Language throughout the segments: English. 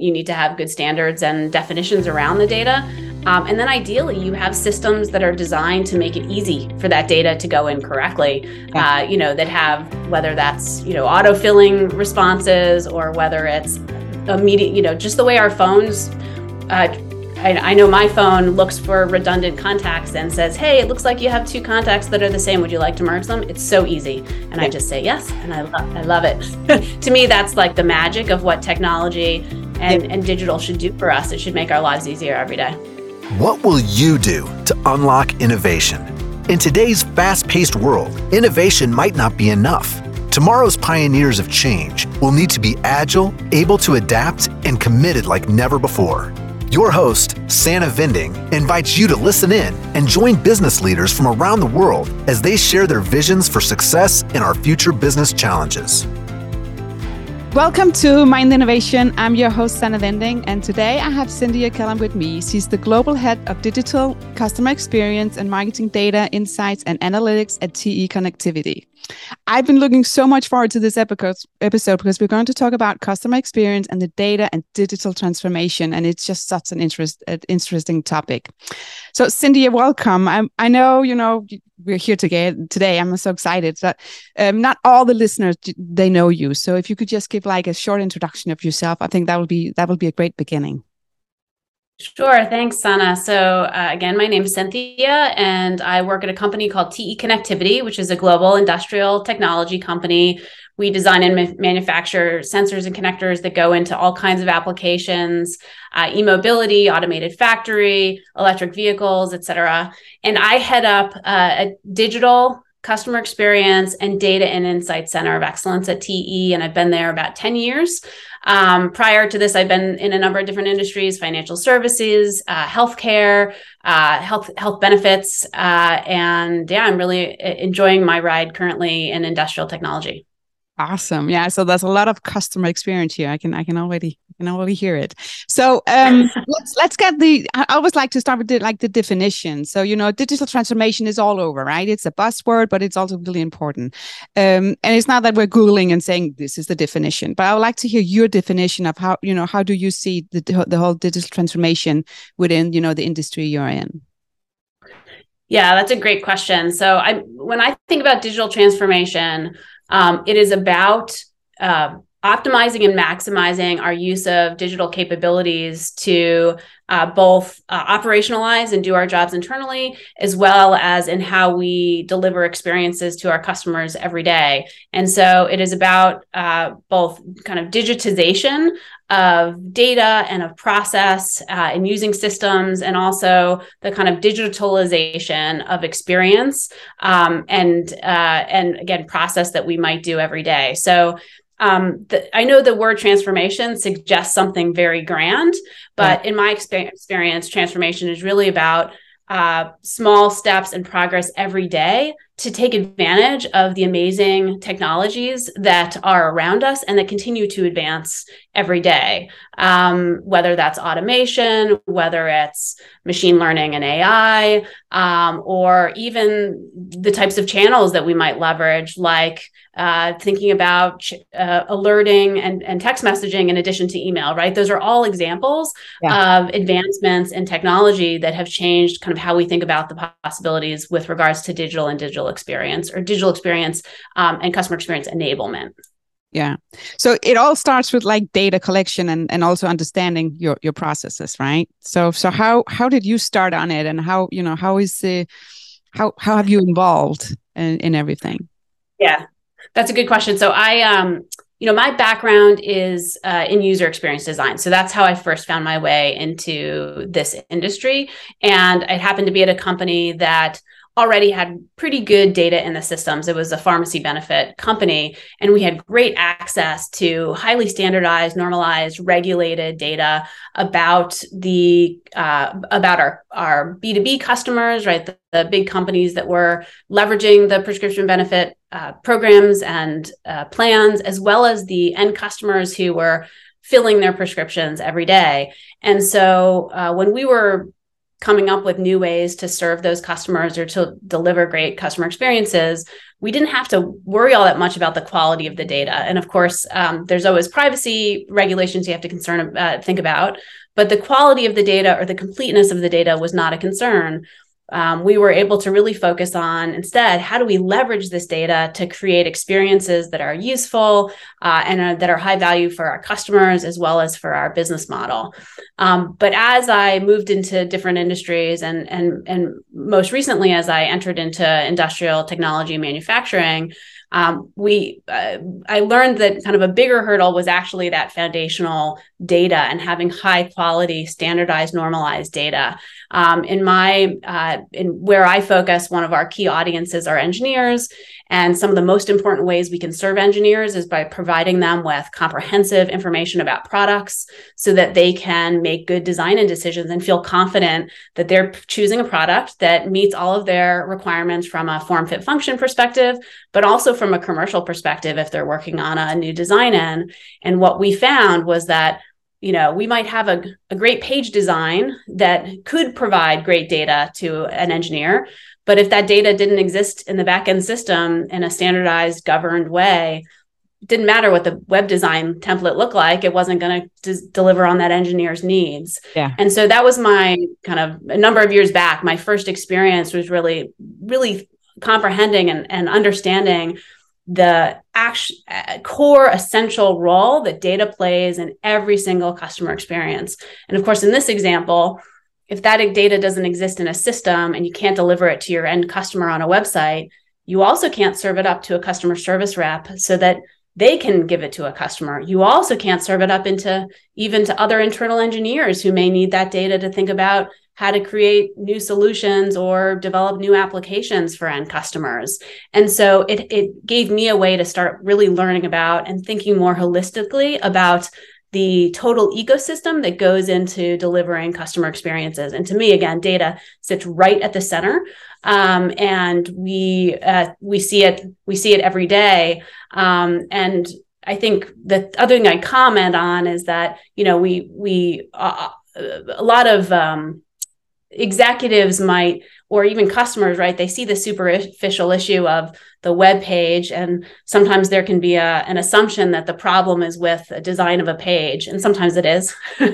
You need to have good standards and definitions around the data. Um, and then ideally, you have systems that are designed to make it easy for that data to go in correctly. Uh, you know, that have whether that's you know auto-filling responses or whether it's immediate. You know, just the way our phones. Uh, I, I, know my phone looks for redundant contacts and says, "Hey, it looks like you have two contacts that are the same. Would you like to merge them?" It's so easy, and yeah. I just say yes, and I love, I love it. to me, that's like the magic of what technology and, and digital should do for us. It should make our lives easier every day. What will you do to unlock innovation? In today's fast paced world, innovation might not be enough. Tomorrow's pioneers of change will need to be agile, able to adapt, and committed like never before. Your host, Sanna Vending, invites you to listen in and join business leaders from around the world as they share their visions for success in our future business challenges. Welcome to Mind Innovation. I'm your host, Sanna Vending, and today I have Cynthia Kellum with me. She's the Global Head of Digital Customer Experience and Marketing Data, Insights, and Analytics at TE Connectivity. I've been looking so much forward to this episode, because we're going to talk about customer experience and the data and digital transformation, and it's just such an interest, an interesting topic. So, Cindy, welcome. I, I know you know we're here today. Today, I'm so excited. That um, not all the listeners they know you, so if you could just give like a short introduction of yourself, I think that would be that would be a great beginning. Sure. Thanks, Sana. So, uh, again, my name is Cynthia, and I work at a company called TE Connectivity, which is a global industrial technology company. We design and ma- manufacture sensors and connectors that go into all kinds of applications uh, e mobility, automated factory, electric vehicles, et cetera. And I head up uh, a digital customer experience and data and insight center of excellence at TE. And I've been there about 10 years. Um, prior to this, I've been in a number of different industries: financial services, uh, healthcare, uh, health health benefits, uh, and yeah, I'm really uh, enjoying my ride currently in industrial technology. Awesome. Yeah. So there's a lot of customer experience here. I can I can already I can already hear it. So um let's let's get the I always like to start with the, like the definition. So you know digital transformation is all over, right? It's a buzzword, but it's also really important. Um and it's not that we're googling and saying this is the definition, but I would like to hear your definition of how you know how do you see the the whole digital transformation within you know the industry you're in. Yeah, that's a great question. So I when I think about digital transformation, um, it is about uh, optimizing and maximizing our use of digital capabilities to uh, both uh, operationalize and do our jobs internally, as well as in how we deliver experiences to our customers every day. And so it is about uh, both kind of digitization of data and of process uh, and using systems, and also the kind of digitalization of experience um, and uh, and again process that we might do every day. So um, the, I know the word transformation suggests something very grand, but yeah. in my experience, transformation is really about uh, small steps and progress every day to take advantage of the amazing technologies that are around us and that continue to advance every day. Um, whether that's automation, whether it's machine learning and AI, um, or even the types of channels that we might leverage, like uh, thinking about uh, alerting and, and text messaging in addition to email, right? Those are all examples yeah. of advancements in technology that have changed kind of how we think about the possibilities with regards to digital and digital experience or digital experience um, and customer experience enablement. Yeah. So it all starts with like data collection and and also understanding your your processes right? So so how how did you start on it? And how you know how is the how how have you involved in, in everything? Yeah that's a good question. So i um you know my background is uh, in user experience design. So that's how i first found my way into this industry. And it happened to be at a company that already had pretty good data in the systems. It was a pharmacy benefit company, and we had great access to highly standardized, normalized, regulated data about the uh, about our our B two B customers, right? The, the, big companies that were leveraging the prescription benefit uh, programs and uh, plans, as well as the end customers who were filling their prescriptions every day. And so uh, when we were coming up with new ways to serve those customers or to deliver great customer experiences, we didn't have to worry all that much about the quality of the data. And of course, um, there's always privacy regulations you have to concern uh, think about, but the quality of the data or the completeness of the data was not a concern um, we were able to really focus on instead how do we leverage this data to create experiences that are useful uh, and uh, that are high value for our customers as well as for our business model. Um, but as i moved into different industries and and and most recently as i entered into industrial technology manufacturing um, we uh, i learned that kind of a bigger hurdle was actually that foundational data and having high quality standardized normalized data um, in my uh, in where i focus one of our key audiences are engineers and some of the most important ways we can serve engineers is by providing them with comprehensive information about products so that they can make good design and decisions and feel confident that they're choosing a product that meets all of their requirements from a form fit function perspective, but also from a commercial perspective if they're working on a new design end. And what we found was that you know we might have a, a great page design that could provide great data to an engineer but if that data didn't exist in the backend system in a standardized, governed way, it didn't matter what the web design template looked like. It wasn't going to deliver on that engineer's needs. Yeah. And so that was my kind of a number of years back. My first experience was really, really comprehending and, and understanding the act- uh, core essential role that data plays in every single customer experience. And of course, in this example, if that data doesn't exist in a system and you can't deliver it to your end customer on a website, you also can't serve it up to a customer service rep so that they can give it to a customer. You also can't serve it up into even to other internal engineers who may need that data to think about how to create new solutions or develop new applications for end customers. And so it, it gave me a way to start really learning about and thinking more holistically about the total ecosystem that goes into delivering customer experiences. And to me, again, data sits right at the center, um, and we uh, we see it we see it every day. Um, and I think the other thing I comment on is that you know we we uh, a lot of um, executives might or even customers right they see the superficial issue of the web page and sometimes there can be a, an assumption that the problem is with a design of a page and sometimes it is.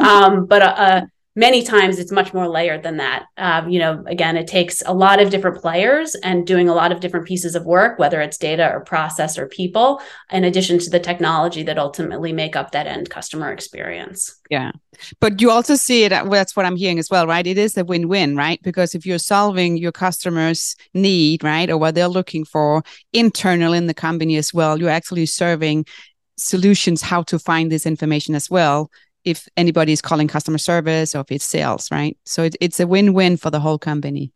Um, but uh, uh, many times it's much more layered than that. Um, you know again it takes a lot of different players and doing a lot of different pieces of work whether it's data or process or people in addition to the technology that ultimately make up that end customer experience. Yeah. But you also see it well, that's what i'm hearing as well right? It is a win-win right? Because if you're solving your customers need right or what they're looking for internal in the company as well you're actually serving solutions how to find this information as well if anybody is calling customer service or if it's sales right so it, it's a win-win for the whole company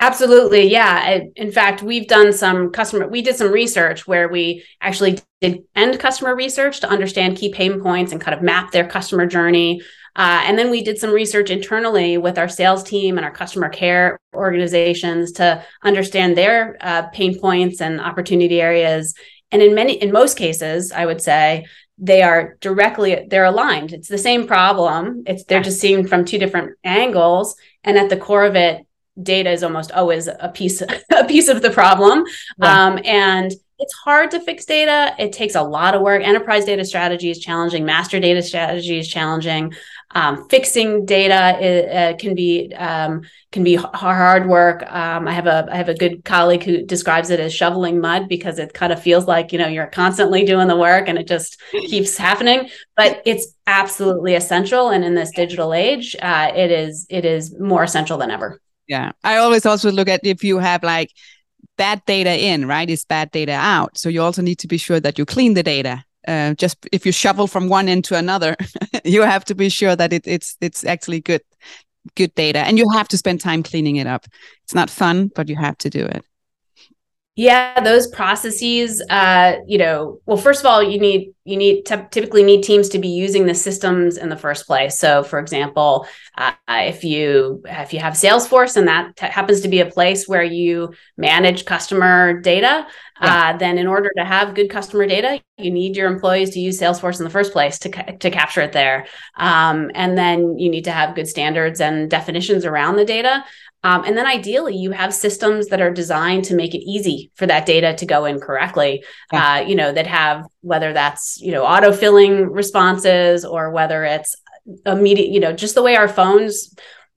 Absolutely. Yeah. In fact, we've done some customer, we did some research where we actually did end customer research to understand key pain points and kind of map their customer journey. Uh, and then we did some research internally with our sales team and our customer care organizations to understand their uh, pain points and opportunity areas. And in many, in most cases, I would say they are directly they're aligned. It's the same problem. It's they're just seen from two different angles, and at the core of it, data is almost always a piece a piece of the problem. Yeah. um, and it's hard to fix data. It takes a lot of work. Enterprise data strategy is challenging. Master data strategy is challenging um, fixing data uh, can be um, can be hard work um, i have a i have a good colleague who describes it as shoveling mud because it kind of feels like you know you're constantly doing the work and it just keeps happening but it's absolutely essential and in this digital age uh, it is it is more essential than ever yeah. I always also look at if you have like bad data in, right? Is bad data out. So you also need to be sure that you clean the data. Uh, just if you shovel from one end to another, you have to be sure that it, it's it's actually good good data, and you have to spend time cleaning it up. It's not fun, but you have to do it. Yeah, those processes, uh, you know, well, first of all, you need you need to typically need teams to be using the systems in the first place. So, for example, uh, if you if you have Salesforce and that t- happens to be a place where you manage customer data, yeah. uh, then in order to have good customer data, you need your employees to use Salesforce in the first place to ca- to capture it there, um, and then you need to have good standards and definitions around the data. Um, and then ideally, you have systems that are designed to make it easy for that data to go in correctly. Yeah. Uh, you know, that have whether that's you know auto filling responses or whether it's immediate. You know, just the way our phones.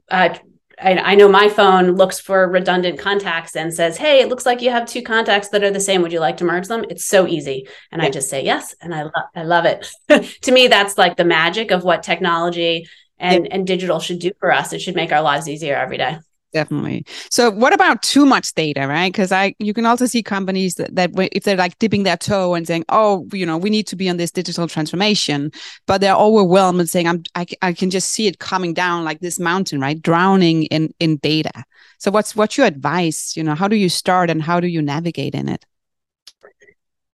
Uh, I, I, know my phone looks for redundant contacts and says, "Hey, it looks like you have two contacts that are the same. Would you like to merge them?" It's so easy, and yeah. I just say yes, and I lo- I love it. to me, that's like the magic of what technology and yeah. and digital should do for us. It should make our lives easier every day definitely. So what about too much data right? Because i you can also see companies that, that if they're like dipping their toe and saying oh you know we need to be on this digital transformation but they're overwhelmed and saying i'm I, I can just see it coming down like this mountain right? Drowning in in data. So what's what's your advice? You know how do you start and how do you navigate in it?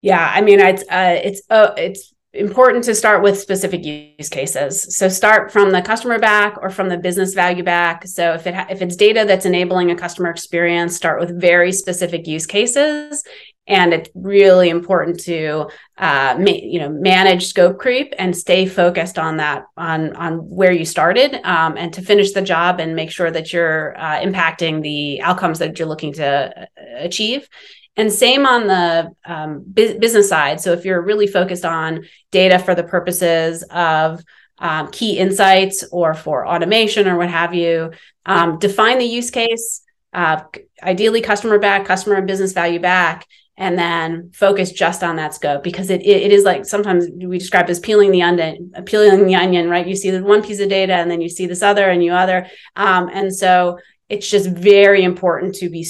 Yeah i mean it's uh it's uh it's important to start with specific use cases. So start from the customer back or from the business value back. So if it ha- if it's data that's enabling a customer experience, start with very specific use cases. And it's really important to uh, ma- you know manage scope creep and stay focused on that on on where you started um, and to finish the job and make sure that you're uh, impacting the outcomes that you're looking to uh, achieve and same on the um, bu- business side. So if you're really focused on data for the purposes of um, key insights or for automation or what have you, um, define the use case, uh, ideally customer back, customer and business value back, and then focus just on that scope because it, it, is like sometimes we describe as peeling the onion, peeling the onion, right? You see the one piece of data and then you see this other and you other. Um, and so it's just very important to be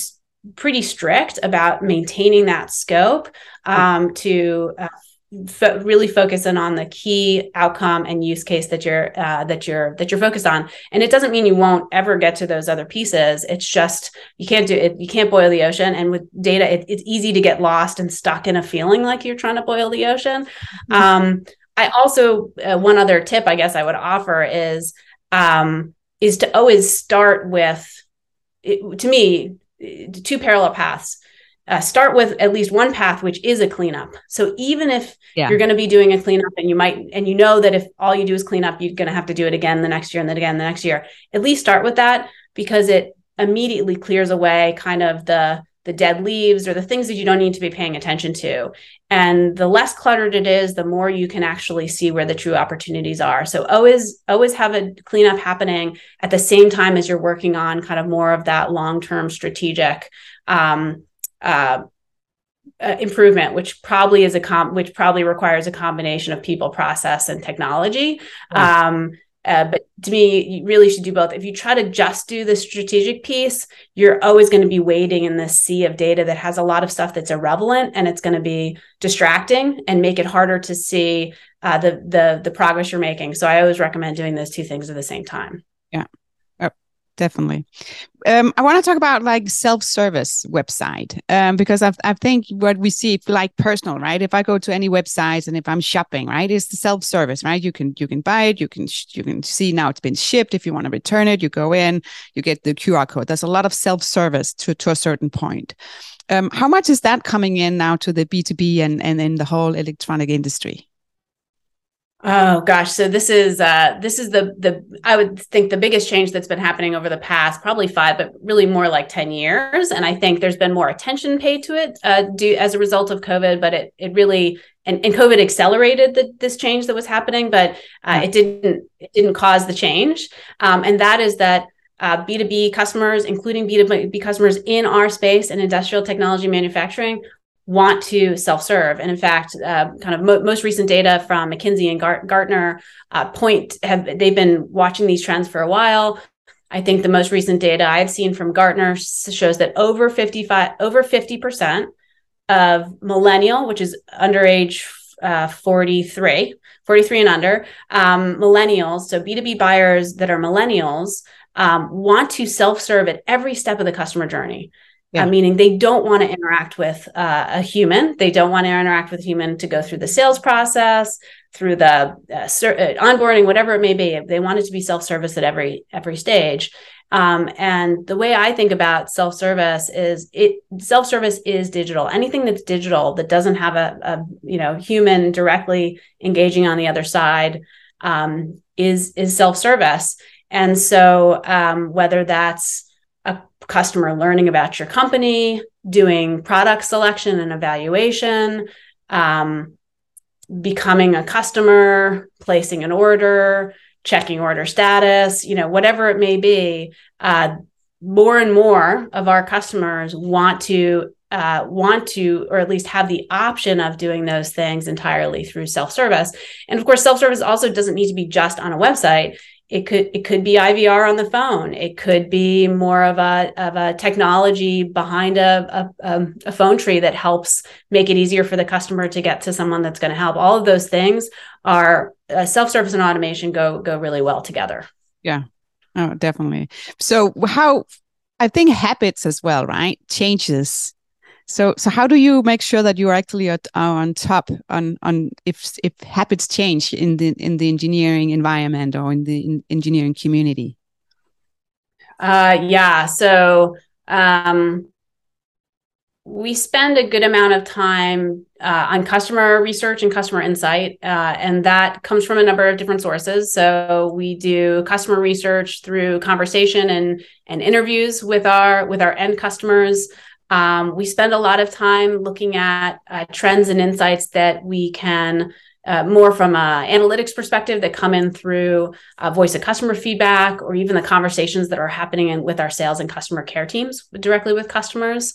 pretty strict about maintaining that scope um, to uh, fo- really focusing on the key outcome and use case that you're uh, that you're that you're focused on. And it doesn't mean you won't ever get to those other pieces. It's just you can't do it. You can't boil the ocean. And with data, it, it's easy to get lost and stuck in a feeling like you're trying to boil the ocean. Mm-hmm. Um, I also uh, one other tip I guess I would offer is um, is to always start with. It, to me, two parallel paths. Uh, start with at least one path, which is a cleanup. So even if yeah. you're going to be doing a cleanup and you might, and you know that if all you do is clean up, you're going to have to do it again the next year and then again the next year, at least start with that because it immediately clears away kind of the the dead leaves or the things that you don't need to be paying attention to. And the less cluttered it is, the more you can actually see where the true opportunities are. So always, always have a cleanup happening at the same time as you're working on kind of more of that long-term strategic um, uh, uh, improvement, which probably is a comp, which probably requires a combination of people, process, and technology. Um, uh, but to me, you really should do both. If you try to just do the strategic piece, you're always going to be wading in this sea of data that has a lot of stuff that's irrelevant, and it's going to be distracting and make it harder to see uh, the the the progress you're making. So I always recommend doing those two things at the same time. Yeah definitely. Um, I want to talk about like self-service website um, because I, I think what we see like personal, right? If I go to any websites and if I'm shopping, right, it's the self-service, right? You can you can buy it, you can you can see now it's been shipped. If you want to return it, you go in, you get the QR code. There's a lot of self-service to to a certain point. Um, how much is that coming in now to the B2B and and in the whole electronic industry? Oh gosh, so this is uh this is the the I would think the biggest change that's been happening over the past probably 5 but really more like 10 years. And I think there's been more attention paid to it uh due as a result of COVID but it it really and, and COVID accelerated the, this change that was happening but uh, it didn't it didn't cause the change. Um, and that is that uh, B2B customers, including B2B customers in our space and industrial technology manufacturing, want to self-serve. And in fact uh, kind of mo- most recent data from mckinsey and Gart- gartner uh, point have they've been watching these trends for a while. I think the most recent data i've seen from gartner shows that over 55 over 50% of millennial which is underage uh, 43 43 and under um, millennials so b2b buyers that are millennials um, want to self-serve at every step of the customer journey yeah. uh, meaning they don't want to interact with uh, a human. They don't want to interact with a human to go through the sales process, through the uh, ser- uh, onboarding, whatever it may be. They want it to be self-service at every every stage. Um, and the way I think about self-service is it self-service is digital. Anything that's digital that doesn't have a, a you know human directly engaging on the other side um, is is self-service. And so um, whether that's a customer learning about your company, doing product selection and evaluation, um, becoming a customer, placing an order, checking order status, you know, whatever it may be, uh, more and more of our customers want to uh, want to, or at least have the option of doing those things entirely through self-service. And of course, self-service also doesn't need to be just on a website it could it could be IVR on the phone. It could be more of a of a technology behind a a, a phone tree that helps make it easier for the customer to get to someone that's going to help. All of those things are uh, self service and automation go go really well together. Yeah, oh, definitely. So how I think habits as well, right? Changes so, so how do you make sure that you are actually at, uh, on top on on if if habits change in the in the engineering environment or in the in engineering community? Uh, yeah. So um, we spend a good amount of time uh, on customer research and customer insight, uh, and that comes from a number of different sources. So we do customer research through conversation and and interviews with our with our end customers. Um, we spend a lot of time looking at uh, trends and insights that we can uh, more from an analytics perspective that come in through uh, voice of customer feedback or even the conversations that are happening in, with our sales and customer care teams directly with customers.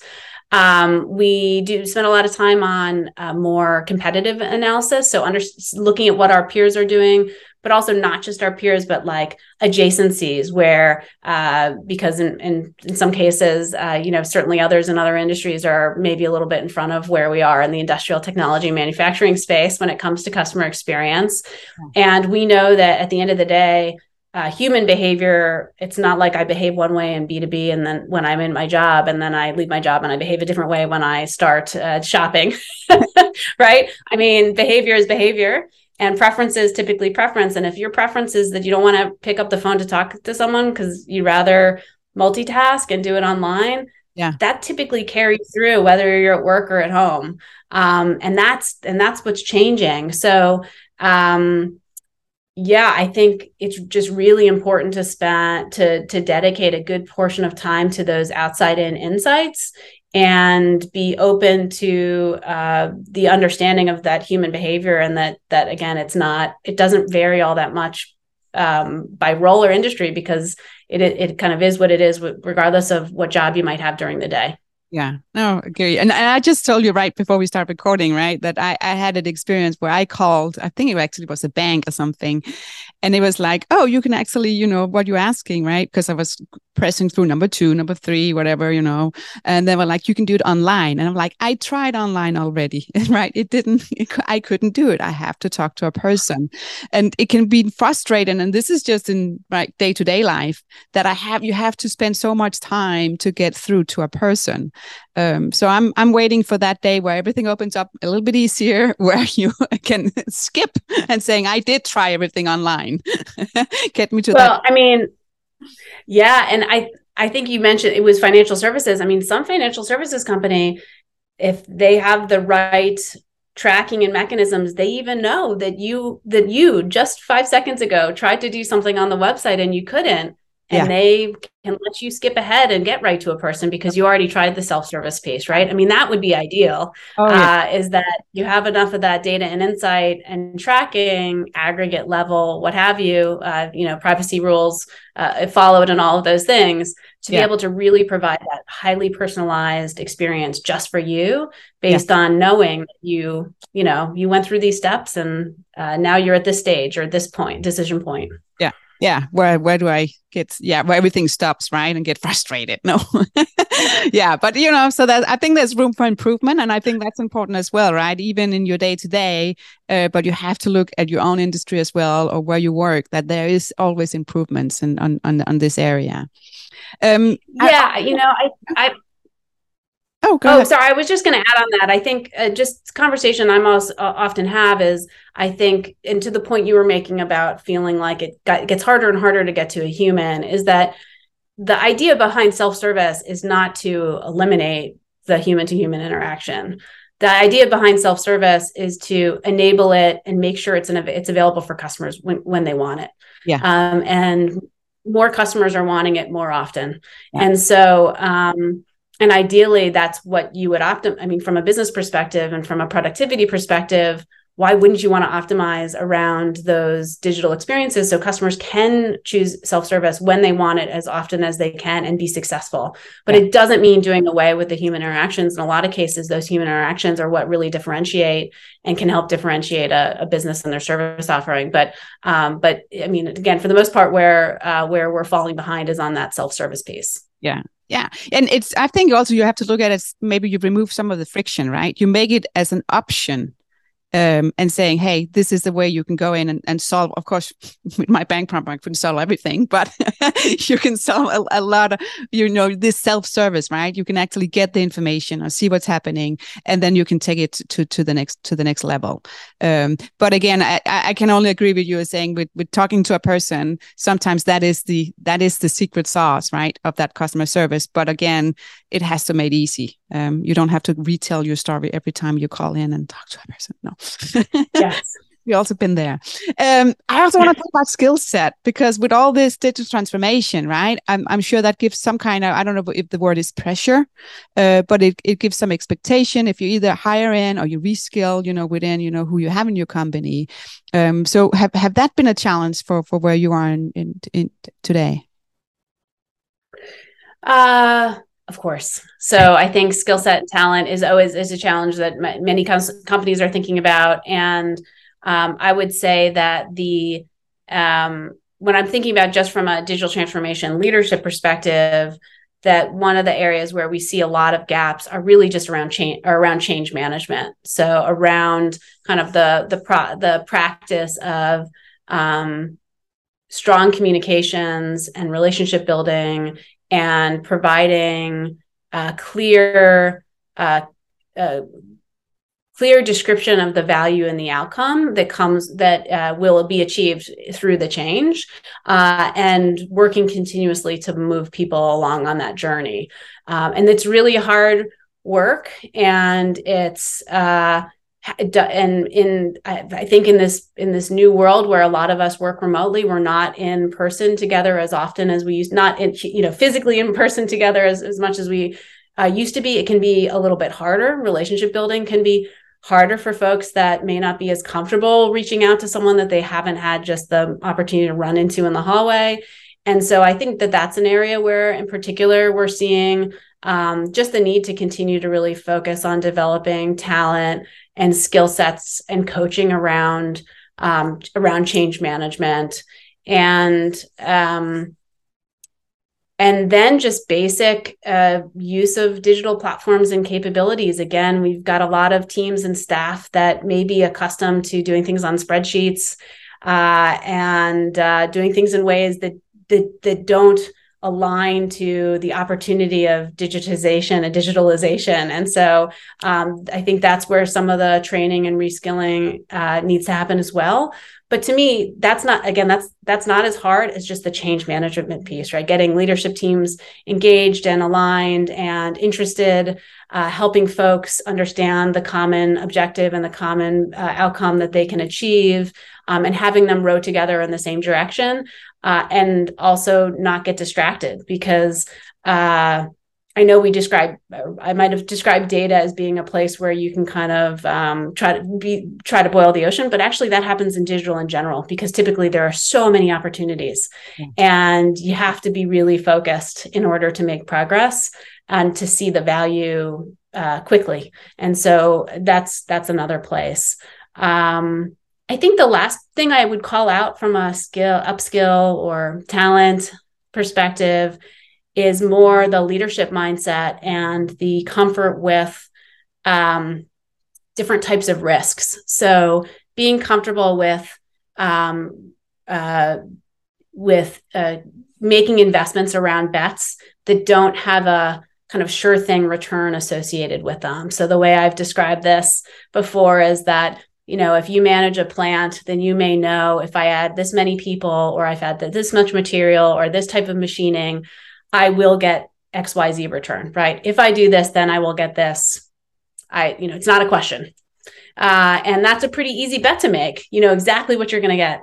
Um, we do spend a lot of time on uh, more competitive analysis. So, under, looking at what our peers are doing, but also not just our peers, but like adjacencies where, uh, because in, in, in, some cases, uh, you know, certainly others in other industries are maybe a little bit in front of where we are in the industrial technology manufacturing space when it comes to customer experience. And we know that at the end of the day, uh, human behavior, it's not like I behave one way in B2B and then when I'm in my job and then I leave my job and I behave a different way when I start uh, shopping, right? I mean, behavior is behavior and preference is typically preference. And if your preference is that you don't want to pick up the phone to talk to someone because you'd rather multitask and do it online yeah. that typically carries through whether you're at work or at home. Um, and that's and that's what's changing. So um, yeah i think it's just really important to spend to to dedicate a good portion of time to those outside in insights and be open to uh, the understanding of that human behavior and that that again it's not it doesn't vary all that much um, by role or industry because it, it, it kind of is what it is regardless of what job you might have during the day yeah, no, agree. And, I just told you right before we start recording, right, that I, I had an experience where I called, I think it actually was a bank or something. And it was like, oh, you can actually, you know, what you're asking, right? Because I was pressing through number two, number three, whatever, you know. And they were like, you can do it online. And I'm like, I tried online already, right? It didn't, it, I couldn't do it. I have to talk to a person. And it can be frustrating. And this is just in like day to day life that I have, you have to spend so much time to get through to a person. Um, so I'm I'm waiting for that day where everything opens up a little bit easier, where you can skip and saying I did try everything online. Get me to well, that. Well, I mean, yeah, and I I think you mentioned it was financial services. I mean, some financial services company, if they have the right tracking and mechanisms they even know that you that you just 5 seconds ago tried to do something on the website and you couldn't and yeah. they can let you skip ahead and get right to a person because you already tried the self-service piece right i mean that would be ideal oh, yeah. uh, is that you have enough of that data and insight and tracking aggregate level what have you uh, you know privacy rules uh, followed and all of those things to yeah. be able to really provide that highly personalized experience just for you based on knowing that you you know you went through these steps and uh, now you're at this stage or this point decision point yeah where where do i get yeah where everything stops right and get frustrated no. Yeah but you know so that i think there's room for improvement and i think that's important as well right even in your day to day but you have to look at your own industry as well or where you work that there is always improvements in on on, on this area. Um yeah I, you know i i Oh, oh, sorry. I was just going to add on that. I think uh, just conversation I'm also uh, often have is I think, and to the point you were making about feeling like it got, gets harder and harder to get to a human, is that the idea behind self service is not to eliminate the human to human interaction. The idea behind self service is to enable it and make sure it's an, it's available for customers when when they want it. Yeah. Um, and more customers are wanting it more often, yeah. and so. Um, and ideally that's what you would optim i mean from a business perspective and from a productivity perspective why wouldn't you want to optimize around those digital experiences so customers can choose self-service when they want it as often as they can and be successful? But yeah. it doesn't mean doing away with the human interactions. In a lot of cases those human interactions are what really differentiate and can help differentiate a, a business and their service offering. But um, but i mean again for the most part where uh, where we're falling behind is on that self-service piece. Yeah yeah. And it's i think also you have to look at it as maybe you remove some of the friction right? You make it as an option um, and saying, "Hey, this is the way you can go in and, and solve." Of course, with my bank problem, I couldn't solve everything, but you can solve a, a, lot of, you know, this self-service, right? You can actually get the information or see what's happening, and then you can take it to to the next to the next level. Um, but again, I, I can only agree with you saying with with talking to a person, sometimes that is the that is the secret sauce, right, of that customer service. But again, it has to make easy. Um, you don't have to retell your story every time you call in and talk to a person. No yes. We also been there. Um, I also want to talk about skill set because with all this digital transformation, right? I'm, I'm sure that gives some kind of I don't know if the word is pressure, uh, but it, it gives some expectation if you either hire in or you reskill, you know, within you know who you have in your company. Um, so have have that been a challenge for for where you are in, in, in today? Uh of course. So I think skill set and talent is always is a challenge that many com- companies are thinking about. And um, I would say that the um, when I'm thinking about just from a digital transformation leadership perspective, that one of the areas where we see a lot of gaps are really just around change around change management. So around kind of the the pro- the practice of um, strong communications and relationship building and providing a clear uh, uh, clear description of the value and the outcome that comes that uh, will be achieved through the change uh, and working continuously to move people along on that journey. Um, and it's really hard work and it's uh, and in I think in this in this new world where a lot of us work remotely, we're not in person together as often as we used, not in, you know physically in person together as, as much as we uh, used to be. It can be a little bit harder. Relationship building can be harder for folks that may not be as comfortable reaching out to someone that they haven't had just the opportunity to run into in the hallway. And so I think that that's an area where, in particular, we're seeing um, just the need to continue to really focus on developing talent and skill sets and coaching around um, around change management. And um, and then just basic uh, use of digital platforms and capabilities. Again we've got a lot of teams and staff that may be accustomed to doing things on spreadsheets uh, and uh, doing things in ways that that, that don't align to the opportunity of digitization and digitalization. And so um, I think that's where some of the training and reskilling uh, needs to happen as well. But to me, that's not again, that's that's not as hard as just the change management piece, right? Getting leadership teams engaged and aligned and interested, uh, helping folks understand the common objective and the common uh, outcome that they can achieve, um, and having them row together in the same direction uh, and also not get distracted because uh, I know we describe I might have described data as being a place where you can kind of um, try to be try to boil the ocean, but actually that happens in digital in general because typically there are so many opportunities, yeah. and you have to be really focused in order to make progress and to see the value uh, quickly. And so that's that's another place. Um, I think the last thing I would call out from a skill, upskill, or talent perspective is more the leadership mindset and the comfort with um, different types of risks. So being comfortable with um, uh, with uh, making investments around bets that don't have a kind of sure thing return associated with them. So the way I've described this before is that you know if you manage a plant then you may know if i add this many people or i've had this much material or this type of machining i will get xyz return right? If i do this then i will get this. I you know it's not a question. Uh, and that's a pretty easy bet to make. You know exactly what you're going to get.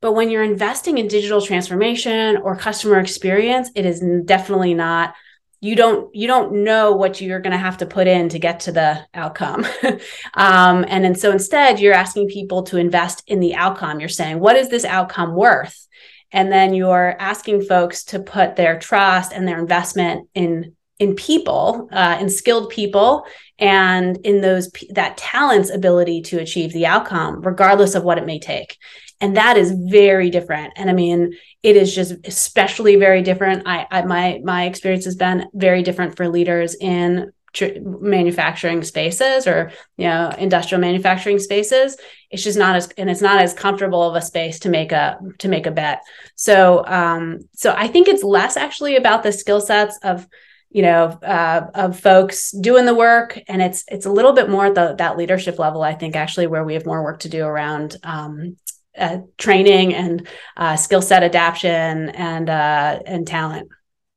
But when you're investing in digital transformation or customer experience it is definitely not you don't you don't know what you're going to have to put in to get to the outcome. Um, and, and so instead you're asking people to invest in the outcome. You're saying what is this outcome worth? And then you're asking folks to put their trust and their investment in in people uh, in skilled people and in those that talent's ability to achieve the outcome regardless of what it may take and that is very different. And i mean it is just especially very different. I, I my my experience has been very different for leaders in tr- manufacturing spaces or you know industrial manufacturing spaces. It's just not as and it's not as comfortable of a space to make a to make a bet. So um so i think it's less actually about the skill sets of you know uh, of folks doing the work. And it's it's a little bit more at the that leadership level i think actually where we have more work to do around um, uh, training and uh, skill set adaptation and uh, and talent.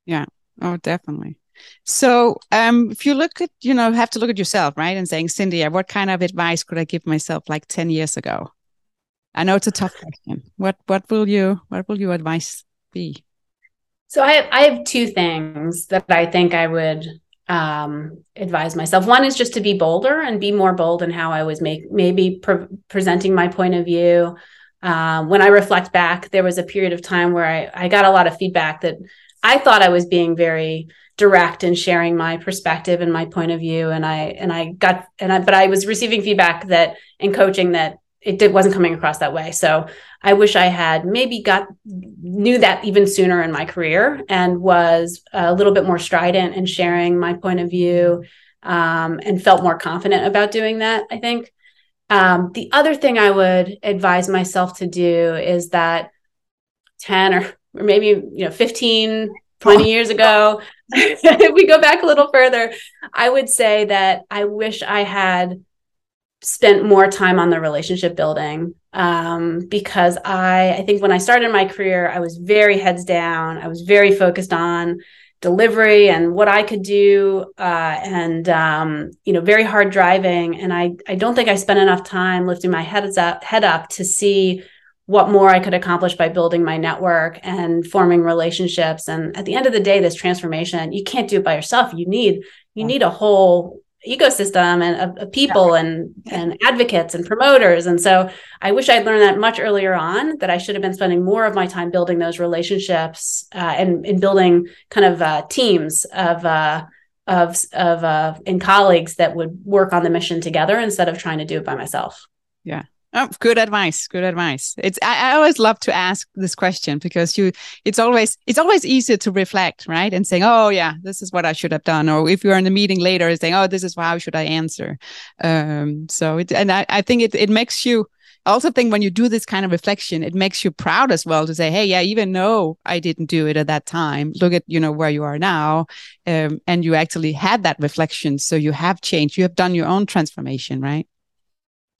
Yeah. Oh, definitely. So, um, if you look at, you know, have to look at yourself, right, and saying, Cindy, what kind of advice could I give myself like ten years ago? I know it's a tough question. What what will you what will your advice be? So I have, I have two things that I think I would um, advise myself. One is just to be bolder and be more bold in how I was make maybe pre- presenting my point of view, um, when I reflect back, there was a period of time where I, I got a lot of feedback that I thought I was being very direct in sharing my perspective and my point of view. And I and I got and I but I was receiving feedback that in coaching that it did, wasn't coming across that way. So I wish I had maybe got knew that even sooner in my career and was a little bit more strident in sharing my point of view um, and felt more confident about doing that. I think. Um, the other thing I would advise myself to do is that 10 or, or maybe, you know, 15, 20 years ago, if we go back a little further, I would say that I wish I had spent more time on the relationship building um, because I, I think when I started my career, I was very heads down. I was very focused on delivery and what I could do, uh, and um, you know, very hard driving. And I I don't think I spent enough time lifting my head up head up to see what more I could accomplish by building my network and forming relationships. And at the end of the day, this transformation you can't do it by yourself. You need you need a whole ecosystem and of, people yeah. and and advocates and promoters. And so i wish i'd learned that much earlier on that i should have been spending more of my time building those relationships uh, and in building kind of uh, teams of uh, of of uh, and colleagues that would work on the mission together instead of trying to do it by myself. Yeah Oh, good advice. Good advice. It's I, I, always love to ask this question because you it's always it's always easier to reflect, right? And saying, Oh yeah, this is what I should have done. Or if you're in the meeting later saying, Oh, this is how should I answer. Um, so it and I, I think it it makes you I also think when you do this kind of reflection, it makes you proud as well to say, Hey, yeah, even though I didn't do it at that time, look at, you know, where you are now. Um, and you actually had that reflection. So you have changed, you have done your own transformation, right?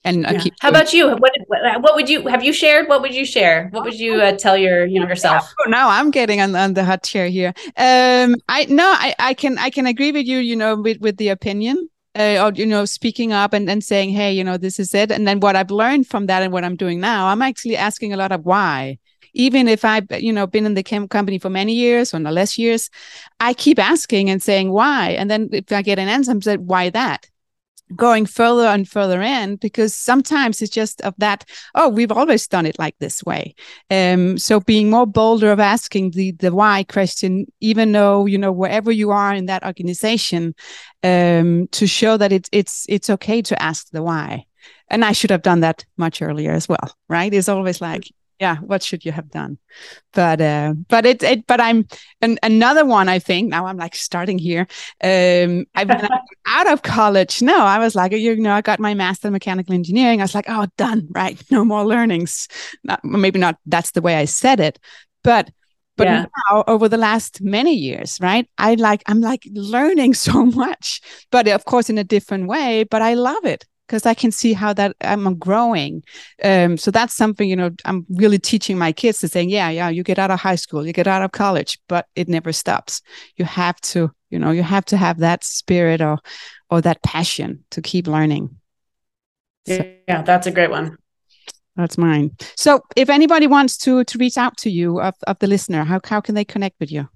And yeah. how about you? What, what, would you have you shared? What would you share? What would you uh, tell your younger self oh, now i'm getting on, on the hot chair here. Um i no i i can i can agree with you you know with with the opinion uh, or you know speaking up and then saying hey you know this is it. And then what i've learned from that and what i'm doing now i'm actually asking a lot of why. Even if i've you know been in the company for many years or no less years i keep asking and saying why. And then if i get an answer i'm saying why that going further and further in because sometimes it's just of that oh we've always done it like this way. Um so being more bolder of asking the the why question even though you know wherever you are in that organization um to show that it's it's it's okay to ask the why. And i should have done that much earlier as well right? It's always like yeah what should you have done? But uh but it, it but i'm and another one i think now i'm like starting here. Um i've been out of college. No i was like you know i got my master in mechanical engineering. I was like oh done right? No more learnings. Not maybe not that's the way i said it but But yeah. now, over the last many years, right, I like I'm like learning so much, but of course in a different way. But I love it because I can see how that I'm growing. Um, so that's something you know I'm really teaching my kids to saying, yeah, yeah, you get out of high school, you get out of college, but it never stops. You have to, you know, you have to have that spirit or or that passion to keep learning. So, yeah, that's a great one. That's mine. So if anybody wants to to reach out to you of, of the listener, how how can they connect with you?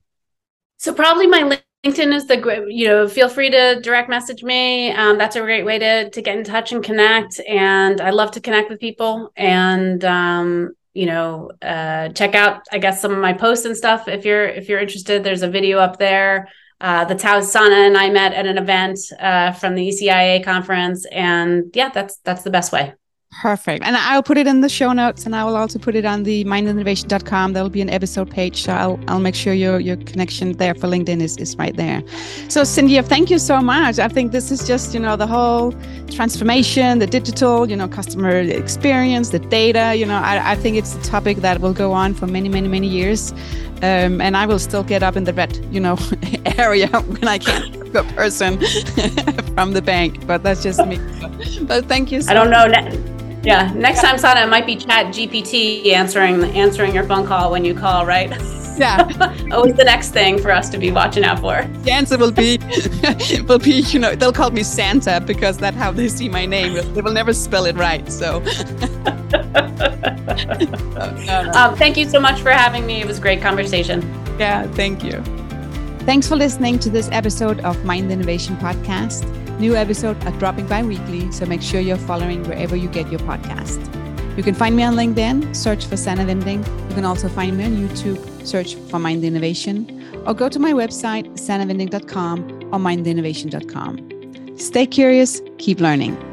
So probably my LinkedIn is the you know, feel free to direct message me. Um, that's a great way to to get in touch and connect. And I love to connect with people and um, you know, uh, check out I guess some of my posts and stuff if you're if you're interested. There's a video up there. Uh, that's how Sana and I met at an event uh, from the ECIA conference, and yeah, that's that's the best way. Perfect. And I'll put it in the show notes and I will also put it on the mindinnovation.com. There'll be an episode page. So I'll, I'll make sure your, your connection there for LinkedIn is, is right there. So Cindy, thank you so much. I think this is just, you know, the whole transformation, the digital, you know, customer experience, the data, you know, I, I think it's a topic that will go on for many, many, many years. Um, and I will still get up in the red, you know, area when I can't a person from the bank, but that's just me. But thank you. So I don't know. Yeah. Next time, Sanna, it might be Chat GPT answering answering your phone call when you call, right? Yeah. Always the next thing for us to be watching out for. The answer will be will be, you know, they'll call me Santa because that's how they see my name. They will never spell it right. So no, no. Um, thank you so much for having me. It was a great conversation. Yeah, thank you. Thanks for listening to this episode of Mind Innovation Podcast. New episodes are dropping bi weekly, so make sure you're following wherever you get your podcast. You can find me on LinkedIn, search for Sanna Vending. You can also find me on YouTube, search for Mind Innovation, or go to my website, sannavending.com or mindinnovation.com. Stay curious, keep learning.